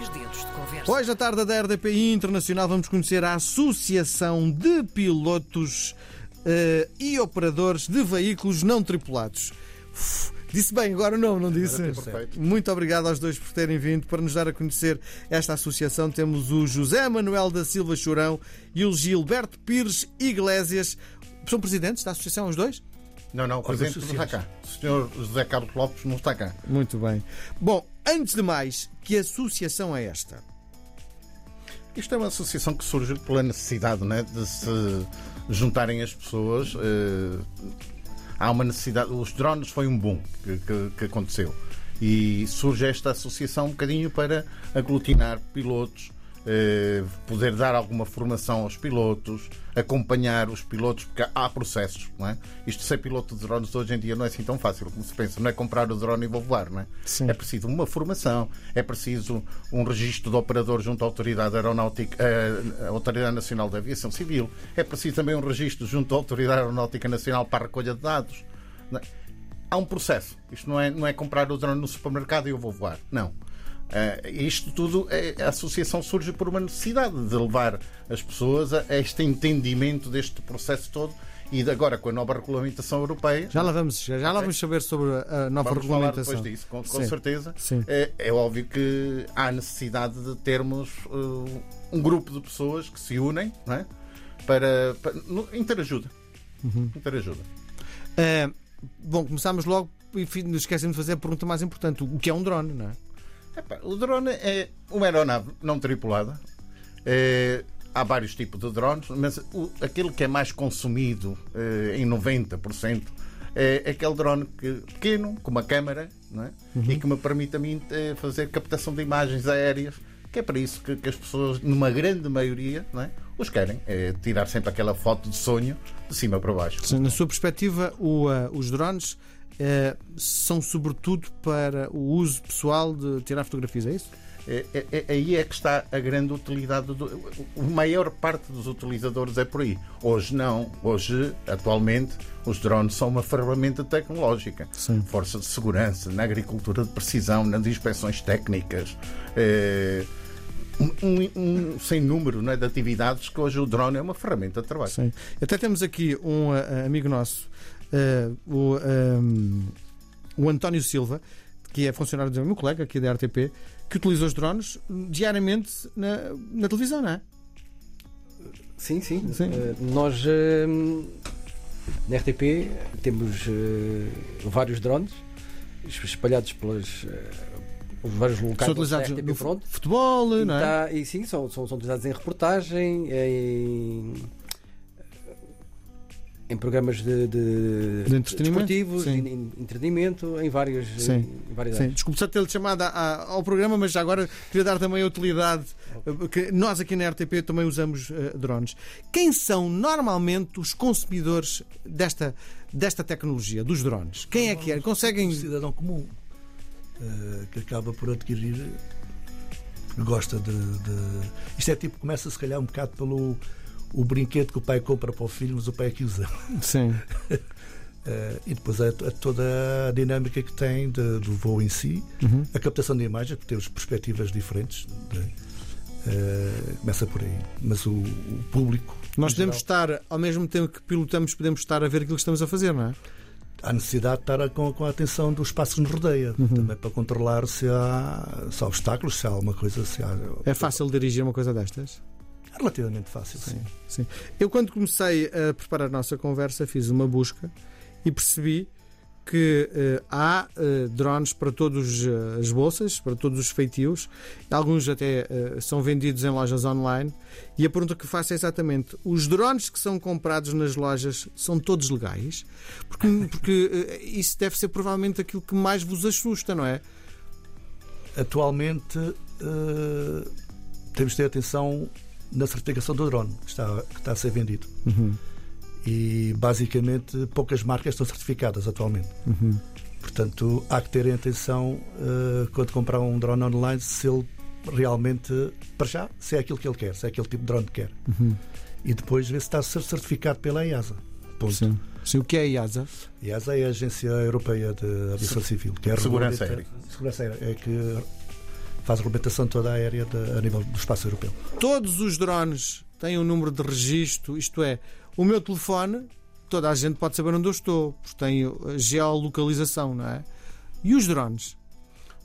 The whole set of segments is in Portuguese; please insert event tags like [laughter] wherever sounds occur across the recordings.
dois dedos de conversa. Hoje, à tarde da RDPI Internacional, vamos conhecer a Associação de Pilotos eh, e Operadores de Veículos Não Tripulados. Uf, disse bem agora não, não disse? Muito obrigado aos dois por terem vindo para nos dar a conhecer esta associação. Temos o José Manuel da Silva Chorão e o Gilberto Pires Iglesias. São presidentes da associação, os dois? Não, não, o presidente não está cá. O senhor José Carlos Lopes não está cá. Muito bem. Bom, antes de mais, que associação é esta? Isto é uma associação que surge pela necessidade né, de se juntarem as pessoas. eh, há uma necessidade. Os drones foi um boom que, que- que aconteceu. E surge esta associação um bocadinho para aglutinar pilotos, poder dar alguma formação aos pilotos, acompanhar os pilotos, porque há processos, não é? Isto ser piloto de drones hoje em dia não é assim tão fácil como se pensa. Não é comprar o drone e vou voar, não é? Sim. É preciso uma formação, é preciso um registro de operador junto à Autoridade Aeronáutica, eh, a Autoridade Nacional da Aviação Civil, é preciso também um registro junto à Autoridade Aeronáutica Nacional para a recolha de dados. é? Há um processo. Isto não é, não é comprar o drone no supermercado e eu vou voar. Não. Eh, isto tudo, é- a associação surge por uma necessidade de levar as pessoas a, este entendimento deste processo todo e agora com a nova regulamentação europeia. Já lá vamos, já, já lá vamos saber sobre a nova Vamos falar regulamentação. depois disso, com, com Sim. certeza. Sim. É, é óbvio que há necessidade de termos uh, um grupo de pessoas que se unem não é? para, para no- interajuda. Uhum. Interajuda. Ah, bom, começámos logo e esquecemos de fazer a pergunta mais importante: o que é um drone, não é? O drone é uma aeronave não tripulada. É, há vários tipos de drones, mas o, aquele que é mais consumido eh, em 90% é aquele drone que, pequeno, com uma câmara, é? e que me permite a mim eh, fazer captação de imagens aéreas, que é para isso que, que as pessoas, numa grande maioria, é? os querem. É tirar sempre aquela foto de sonho de cima para baixo. Se, Na sua perspectiva, o, ah, os drones são sobretudo para o uso pessoal de tirar fotografias, é isso? É, é- é- aí é que está a grande utilidade. Do, a maior parte dos utilizadores é por aí. Hoje não. Hoje, atualmente, os drones são uma ferramenta tecnológica. Sim. Força de segurança, na agricultura de precisão, nas inspeções técnicas. é, um, um- um sem número não é, de atividades que hoje o drone é uma ferramenta de trabalho. Sim. Até temos aqui um ah, amigo nosso, ah, o, ah, o António Silva, que é funcionário do meu colega aqui da RTP, que utiliza os drones diariamente na, na televisão, não é? Sim, sim. Sim. Eh, nós eh, na RTP temos eh, vários drones espalhados pelas, eh, pelos vários locais São utilizados no Front. futebol, E, não é? tá- e sim, são, são, são utilizados em reportagem, em, em programas de, de, De entretenimento, desportivos, entretenimento, em vários Sim. em várias Sim, áreas. desculpe só ter-lhe chamado a- a- ao programa, mas já agora queria dar também a utilidade eh, que nós aqui na RTP também usamos eh, drones. Quem são normalmente os consumidores desta, desta tecnologia, dos drones? Quem é que é? Um Conseguem. cidadão comum eh, que acaba por adquirir que gosta de, de- Isto é tipo, começa se calhar um bocado pelo o brinquedo que o pai compra para o filho, mas o pai é que usa. Sim. [laughs] Eh, e depois é, toda a dinâmica que tem de- do voo em si, Uhum. a captação de imagens, que temos perspectivas diferentes. de- eh, começa por aí. Mas o, o público. Nós em podemos geral, estar, ao mesmo tempo que pilotamos, podemos estar a ver aquilo que estamos a fazer, não é? há necessidade de estar com, com a atenção dos passos que nos rodeia, Uhum. também para controlar se há, se há obstáculos, se há alguma coisa, se há. É fácil dirigir uma coisa destas? É relativamente fácil, sim. Sim. Eu, quando comecei a preparar a nossa conversa, fiz uma busca e percebi que eh, há eh, drones para todas as bolsas, para todos os feitios. Alguns até eh, são vendidos em lojas online. E a pergunta que faço é exatamente: os drones que são comprados nas lojas são todos legais? Porque, porque eh, isso deve ser provavelmente aquilo que mais vos assusta, não é? Atualmente eh, temos de ter atenção na certificação do drone que está, que está a ser vendido. E basicamente poucas marcas estão certificadas atualmente. Portanto, há que ter atenção eh, quando comprar um drone online se ele realmente, para já, se é aquilo que ele quer, se é aquele tipo de drone que quer. E depois ver se está a ser certificado pela EASA. Ponto. Sim. Sim, o que é a IASA? EASA é a Agência Europeia de Aviação Civil, que é Segurança regulamenta- Segurança aérea. É que faz a regulamentação toda a aérea de, a nível do espaço europeu. Todos os drones têm um número de registro, isto é, o meu telefone, toda a gente pode saber onde eu estou, porque tem a geolocalização, não é? E os drones?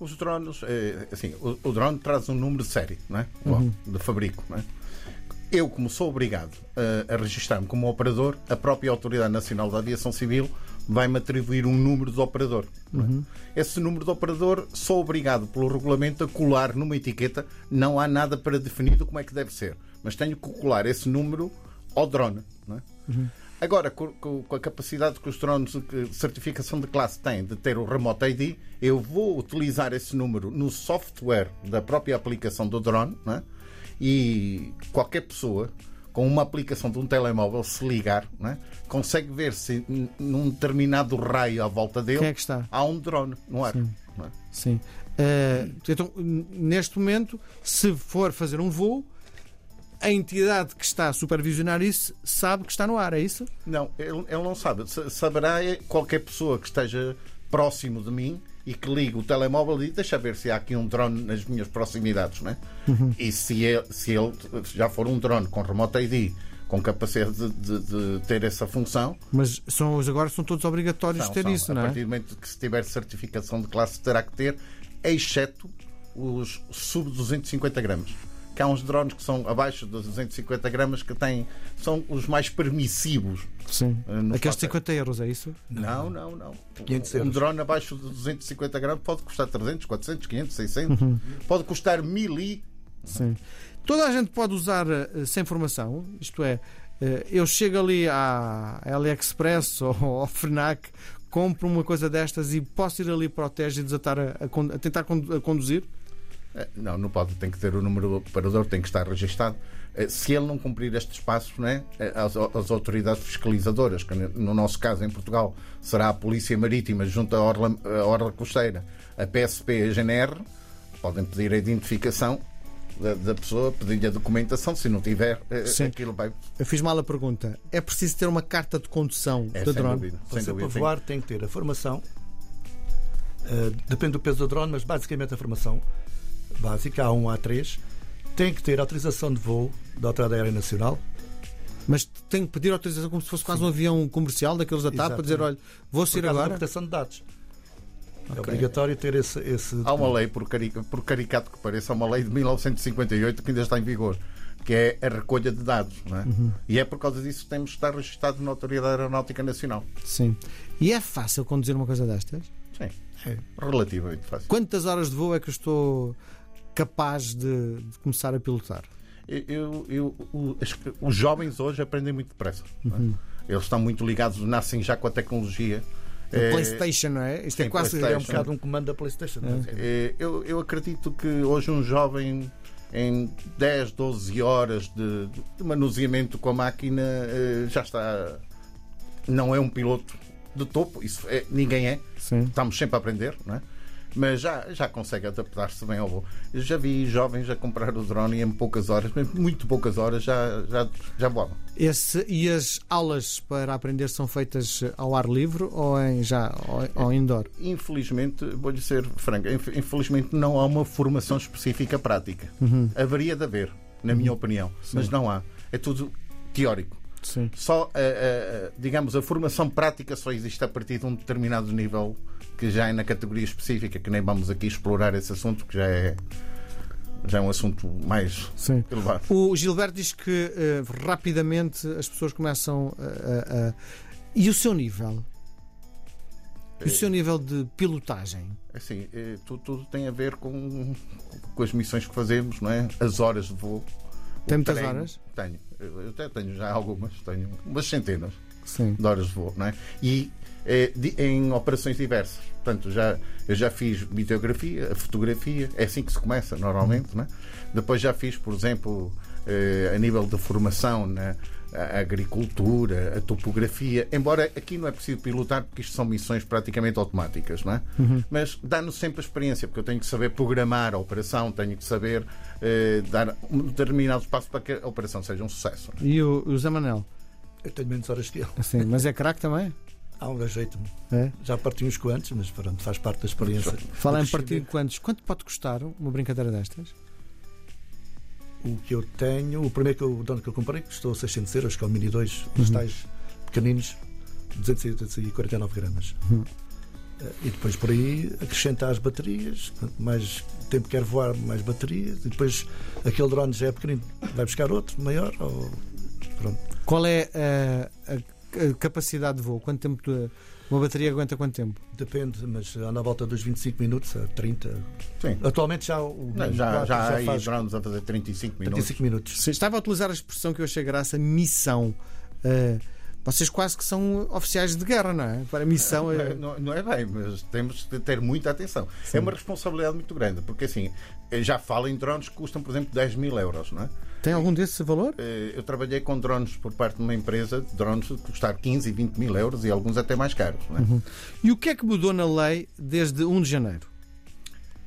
Os drones, é, assim, o, o, drone traz um número de série, não é? Uhum. de fabrico, não é? Eu, como sou obrigado a, a registrar-me como operador, a própria Autoridade Nacional da Aviação Civil vai-me atribuir um número de operador. É? Uhum. Esse número de operador sou obrigado pelo regulamento a colar numa etiqueta. Não há nada para definir como é que deve ser, mas tenho que colar esse número ao drone. É? Uhum. Agora, com, com, a capacidade que os drones de certificação de classe têm de ter o Remote ID, eu vou utilizar esse número no software da própria aplicação do drone é? e qualquer pessoa com uma aplicação de um telemóvel, se ligar, é? consegue ver se num determinado raio à volta dele é há um drone no ar. Sim. É? Sim. Uh, então, neste momento, se for fazer um voo, a entidade que está a supervisionar isso sabe que está no ar, é isso? Não, ele, ele não sabe. Saberá é qualquer pessoa que esteja próximo de mim e que ligue o telemóvel e deixa ver se há aqui um drone nas minhas proximidades, né? Uhum. E se ele, se ele já for um drone com remote ID com capacidade de, de, de, ter essa função. Mas são, agora são todos obrigatórios são, ter são. isso, a não é? A partir do momento que se tiver certificação de classe terá que ter, exceto os sub 250 gramas que há uns drones que são abaixo dos 250 gramas que têm, são os mais permissivos. Sim. Uh, Aqueles 50 euros, é isso? Não, não, não. Um drone abaixo de 250 gramas pode custar 300, 400, 500, 600. Uhum. Pode custar 1000 e. Sim. Toda a gente pode usar uh, sem formação, isto é, uh, eu chego ali à AliExpress [laughs] ou ao FNAC, compro uma coisa destas e posso ir ali para o Tejo e desatar a, a, a tentar conduzir? Eh, não, não pode, tem que ter o número do operador, tem que estar registado. Eh, se ele não cumprir estes passos, né, as, as autoridades fiscalizadoras, que no nosso caso em Portugal será a Polícia Marítima junto à Orla, à Orla Costeira, a PSP e a GNR, podem pedir a identificação da, da pessoa, pedir-lhe a documentação, se não tiver, eh, Sim. aquilo vai. Eu fiz mal a pergunta. É preciso ter uma carta de condução é, da drone? Dúvida, sem Você dúvida, para voar tem que ter a formação, uh, depende do peso do drone, mas basicamente a formação básica, A1, A3, tem que ter autorização de voo da Autoridade Aérea Nacional. Mas tem que pedir autorização como se fosse quase Sim. um avião comercial daqueles da TAP para dizer: olha, vou sair agora. Da proteção de dados. É okay. É obrigatório ter esse, esse. Há uma lei, por, caric... por caricato que pareça, há uma lei de 1958 que ainda está em vigor, que é a recolha de dados. Não é? Uhum. E é por causa disso que temos de estar registado na Autoridade Aeronáutica Nacional. Sim. E é fácil conduzir uma coisa destas? Sim. É relativamente fácil. Quantas horas de voo é que eu estou capaz de, de começar a pilotar? Eu, eu, eu, os jovens hoje aprendem muito depressa. É? Uhum. É? Eles estão muito ligados, nascem já com a tecnologia. A é, PlayStation, não é? Isto é quase é um bocado um comando da PlayStation. É? é. Eu, eu acredito que hoje um jovem em 10, 12 horas de, de manuseamento com a máquina eh, já está. Não é um piloto de topo, isso é, ninguém é. Sim. Estamos sempre a aprender, não é? Mas já, já consegue adaptar-se bem ao voo. Eu já vi jovens a comprar o drone e em poucas horas, muito poucas horas, já, já, já voam. Esse, e as aulas para aprender são feitas ao ar livre ou em, já ou, ou indoor? Infelizmente, vou-lhe ser franco, infelizmente não há uma formação específica prática. Uhum. Haveria de haver, na uhum. minha opinião, Sim. mas não há. É tudo teórico. Sim. Só, a, a, digamos, a formação prática só existe a partir de um determinado nível que já é na categoria específica, que nem vamos aqui explorar esse assunto, que já é já é um assunto mais Sim. elevado. O Gilberto diz que uh, rapidamente as pessoas começam a, a, E o seu nível? E o seu nível de pilotagem? Assim, tudo, tudo, tem a ver com, com as missões que fazemos, não é? As horas de voo. Tem muitas treino. horas? Tenho. Eu até tenho já algumas, tenho umas centenas Sim. de horas de voo, não é? E é, em operações diversas. Portanto, já, eu já fiz videografia, fotografia, é assim que se começa normalmente. Né? Depois já fiz, por exemplo, eh, a nível de formação, né? a agricultura, a topografia, embora aqui não é preciso pilotar porque isto são missões praticamente automáticas, não é? Uhum. Mas dá-nos sempre a experiência, porque eu tenho que saber programar a operação, tenho que saber eh, dar um determinado espaço para que a operação seja um sucesso. É? E o, o Zé Manel? Eu tenho menos horas que ele. Sim, mas é craque também? [laughs] Há um jeito-me. É? Já parti uns quantos, mas pronto, faz parte da experiência. Fala em partir quantos? Quanto pode custar uma brincadeira destas? O que eu tenho, o primeiro que eu, dono que eu comprei custou 600 euros, que é o Mini 2, os tais pequeninos, 249 gramas. Uhum. Eh, E depois por aí acrescenta as baterias, quanto mais tempo quer voar, mais baterias, e depois aquele drone já é pequenino, vai buscar outro maior, ou pronto. Qual é a, a- a capacidade de voo? Quanto tempo de- uma bateria aguenta quanto tempo? Depende, mas anda à volta dos 25 minutos a 30. Sim. Atualmente já o Não, já, 4 já há aí faz drones a fazer 35 minutos. 35 minutos. Sim, Estava a utilizar a expressão que eu achei graça, missão. Uh, vocês quase que são oficiais de guerra, não é? Para missão Não é, é. não- não é bem, mas temos de ter muita atenção. É uma responsabilidade muito grande, porque assim, eu já falo em drones que custam, por exemplo, 10 mil euros, não é? Tem algum desse valor? Eh, Eu trabalhei com drones por parte de uma empresa, drones que custar 15 e 20 mil euros e alguns até mais caros. Não é? E o que é que mudou na lei desde 1 de janeiro?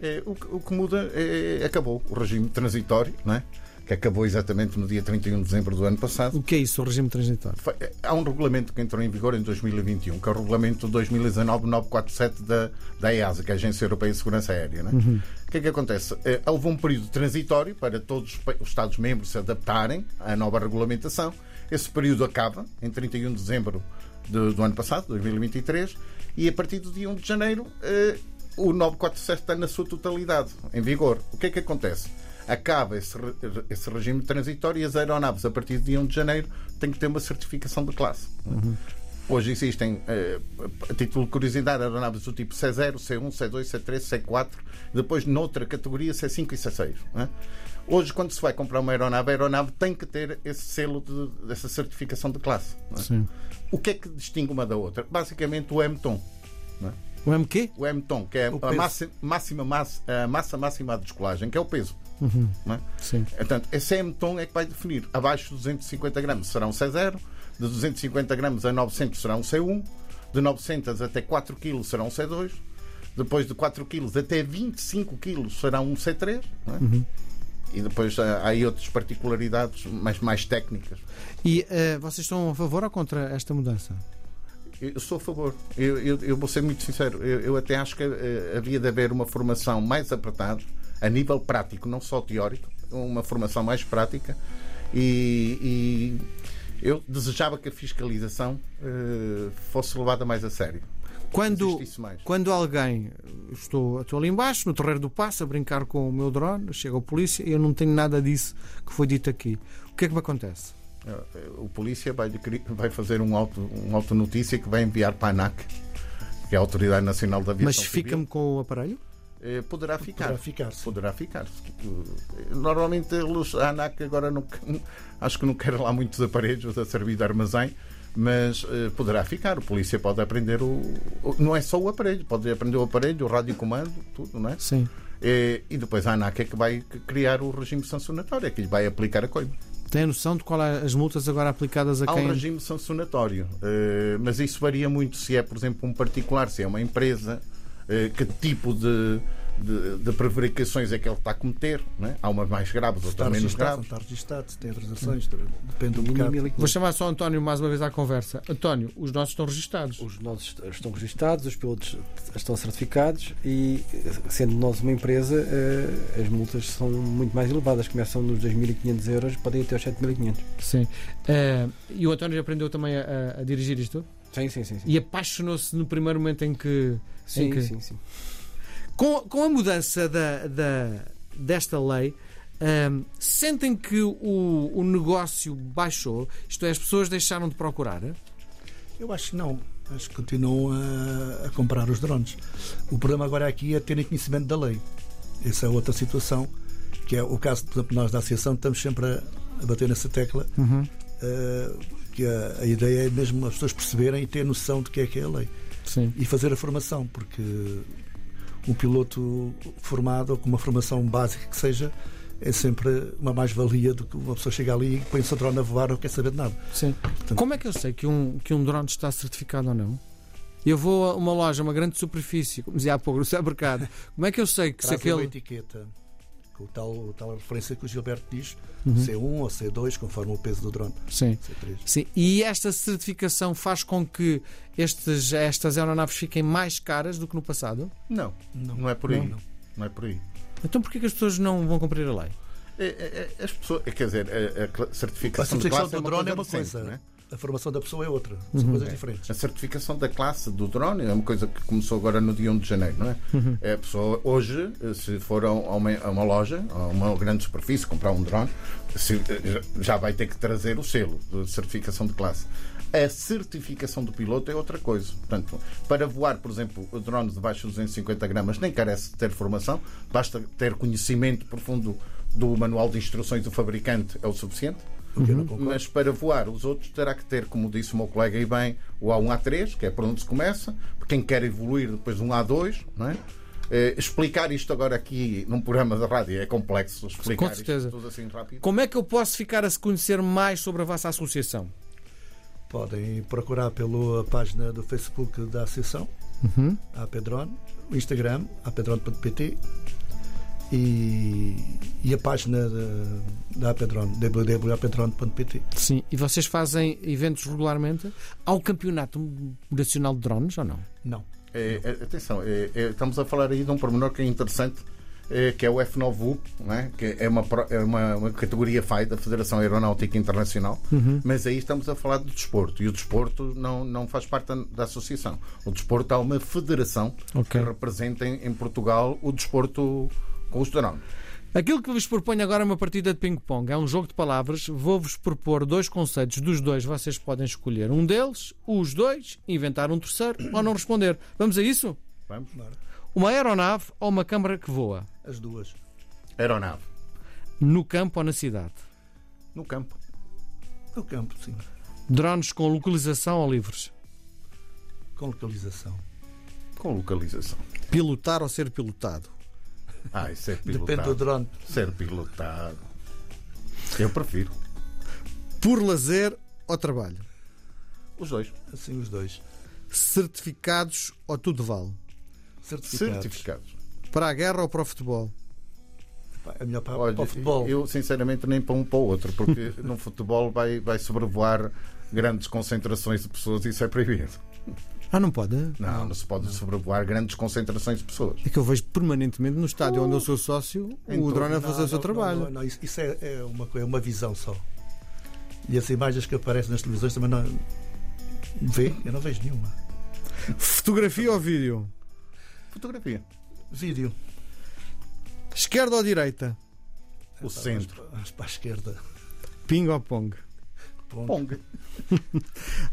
Eh, o, que- o que muda é acabou o regime transitório, não é? Que acabou exatamente no dia 31 de dezembro do ano passado. O que é isso, o regime transitório? Há um regulamento que entrou em vigor em 2021, que é o regulamento 2019-947 da, da EASA, que é a Agência Europeia de Segurança Aérea. não é? O que é que acontece? Eh, Houve um período transitório para todos os Estados-membros se adaptarem à nova regulamentação. Esse período acaba em 31 de dezembro de- do ano passado, 2023, e a partir do dia 1 de janeiro eh, o 947 está na sua totalidade em vigor. O que é que acontece? Acaba esse, esse regime transitório e as aeronaves, a partir dia 1 de janeiro, têm que ter uma certificação de classe. Hoje existem, eh, a título de curiosidade, aeronaves do tipo C0, C1, C2, C3, C4, depois noutra categoria C5 e C6. não é? Hoje, quando se vai comprar uma aeronave, a aeronave tem que ter esse selo de, dessa certificação de classe. é? O que é que distingue uma da outra? Basicamente o M-tom. O MQ? O M-tom, que é a massa, máxima, massa, a massa máxima de descolagem, que é o peso. Não é? Sim. Portanto, esse M-tom é que vai definir. Abaixo de 250 gramas será um C0, de 250 gramas a 900 será um C1, de 900 até 4 kg será um C2, depois de 4 kg até 25 kg será um C3, não é? e depois há há aí outras particularidades mais, mais técnicas. E eh, vocês estão a favor ou contra esta mudança? Eu sou a favor. Eu, eu, eu vou ser muito sincero. Eu, eu até acho que eh, havia de haver uma formação mais apertada, a nível prático, não só teórico, uma formação mais prática. E, e eu desejava que a fiscalização eh, fosse levada mais a sério. Quando, quando alguém, estou, estou ali embaixo, no terreiro do passo, a brincar com o meu drone, chega o polícia e eu não tenho nada disso que foi dito aqui. O que é que me acontece? Eh, O polícia vai, vai fazer um auto, um autonotícia que vai enviar para a ANAC, que é a Autoridade Nacional da Aviação Mas fica-me com o aparelho? Eh, Poderá ficar. Poderá ficar, sim. Poderá ficar. Normalmente eles, a ANAC agora não, [laughs] acho que não quer lá muitos aparelhos a servir de armazém, mas eh, poderá ficar. O polícia pode aprender o, o- Não é só o aparelho, pode aprender o aparelho, o radiocomando, tudo, não é? Sim. Eh, E depois a ANAC é que vai criar o regime sancionatório, é que lhe vai aplicar a coisa. Tem a noção de qual é as multas agora aplicadas a Há um quem? regime sancionatório, eh, mas isso varia muito se é, por exemplo, um particular, se é uma empresa, eh, que tipo de, de, de prevaricações é que ele está a cometer. Não é? Há umas mais graves, outras menos graves. está registado, se tem autorizações, depende do Mínimo bocado. 1500. Vou chamar só o António mais uma vez à conversa. António, os nossos estão registados. Os nossos estão registados, os pilotos estão certificados e, sendo nós uma empresa, eh, as multas são muito mais elevadas. Começam nos 2.500 euros, podem ir até aos 7.500. Sim. Eh, e o António já aprendeu também a, a- a dirigir isto? Sim, sim, sim. sim. E apaixonou-se no primeiro momento em que. Sim, em que- sim, sim. Com, com a mudança da, da- desta lei, ahm, sentem que o, o negócio baixou? Isto é, as pessoas deixaram de procurar? Eu acho que não. Acho que continuam a, a comprar os drones. O problema agora aqui é terem conhecimento da lei. Essa é outra situação, que é o caso, por exemplo, nós da Associação estamos sempre a, a bater nessa tecla, eh, que a, a ideia é mesmo as pessoas perceberem e ter noção de que é que é a lei. Sim. E fazer a formação, porque um piloto formado ou com uma formação básica que seja é sempre uma mais-valia do que uma pessoa chega ali e põe o seu drone a voar ou quer saber de nada. Sim. Como é que eu sei que um, que um drone está certificado ou não? Eu vou a uma loja, uma grande superfície, como dizia há pouco, no supermercado. Como é que eu sei que se Traz uma aquele. etiqueta. O tal, o tal referência que o Gilberto diz, Uhum. C1 ou C2, conforme o peso do drone. Sim. C3. Sim. E esta certificação faz com que estes, estas aeronaves fiquem mais caras do que no passado? Não, Não, não é por aí. Não. Não é por aí. Então porquê que as pessoas não vão cumprir a lei? É, é, é, as pessoas, quer dizer, a, a cla- A certificação de certificação classe do drone é uma coisa, é? A formação da pessoa é outra. São coisas diferentes. A certificação da classe do drone é uma coisa que começou agora no dia 1 de janeiro, não é? É a pessoa, hoje, se for a uma, a uma loja, a uma grande superfície, comprar um drone, se- já vai ter que trazer o selo de certificação de classe. A certificação do piloto é outra coisa. Portanto, para voar, por exemplo, o drone de baixo de 250 gramas nem carece de ter formação, basta ter conhecimento profundo do manual de instruções do fabricante, é o suficiente. Eu não concordo. Mas para voar os outros terá que ter, como disse o meu colega aí bem, o A1, A3, que é por onde se começa. Quem quer evoluir depois um A2, não é? Eh, explicar isto agora aqui num programa de rádio é complexo explicar Com certeza. isto tudo assim rápido. Como é que eu posso ficar a se conhecer mais sobre a vossa associação? Podem procurar pela página do Facebook da Associação, Uhum. AP Drone, o Instagram, apdrone.pt e, e a página da, da AP Drone, www.apdrone.pt. Sim. E vocês fazem eventos regularmente? Há o Campeonato Nacional de Drones ou não? Não. É, é, atenção, é, é, estamos a falar aí de um pormenor que é interessante, é, que é o F9U, não é? que é, uma, é uma, uma categoria FAI da Federação Aeronáutica Internacional, mas aí estamos a falar do desporto e o desporto não, não faz parte da, da associação. O desporto há uma federação Ok. que representa em, em Portugal o desporto com os drones. Aquilo que vos proponho agora é uma partida de ping-pong. É um jogo de palavras. Vou-vos propor dois conceitos. Dos dois, vocês podem escolher um deles, os dois, inventar um terceiro ou não responder. Vamos a isso? Vamos? Uma aeronave ou uma câmara que voa? As duas. Aeronave. No campo ou na cidade? No campo. No campo, sim. Drones com localização ou livres? Com localização. Com localização. Pilotar ou ser pilotado? Ah, isso é pilotado. Depende do drone. Ser pilotado. Eu prefiro. Por lazer ou trabalho? Os dois. Assim os dois. Certificados ou tudo vale? Certificados. Certificados. Para a guerra ou para o futebol? É melhor para, Olha, para o futebol. Eu, sinceramente, nem para um para o outro, porque [laughs] no futebol vai, vai sobrevoar grandes concentrações de pessoas e isso é proibido. Ah, não pode? Não, não, se pode sobrevoar grandes concentrações de pessoas. É que eu vejo permanentemente no estádio onde eu sou sócio o drone a fazer Não, o seu não, trabalho. Não, não, isso isso é, é uma, coisa- é uma visão só. E as imagens que aparecem nas televisões também não. Vê? Eu não vejo nenhuma. Fotografia ou vídeo? Fotografia. Vídeo. Esquerda ou direita? O centro. Mas para a esquerda. Ping ou pong? Ponto. Pong. [laughs]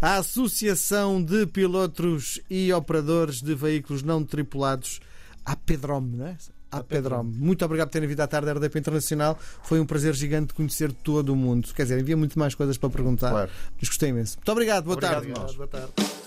A Associação de Pilotos e Operadores de Veículos Não Tripulados, a Pedrome, não é? A Pedrome. Muito obrigado por terem vindo à tarde da RDP Internacional. Foi um prazer gigante conhecer todo o mundo. Quer dizer, havia muito mais coisas para perguntar, Claro. mas gostei imenso. Muito obrigado, boa Obrigado, tarde. Boa tarde.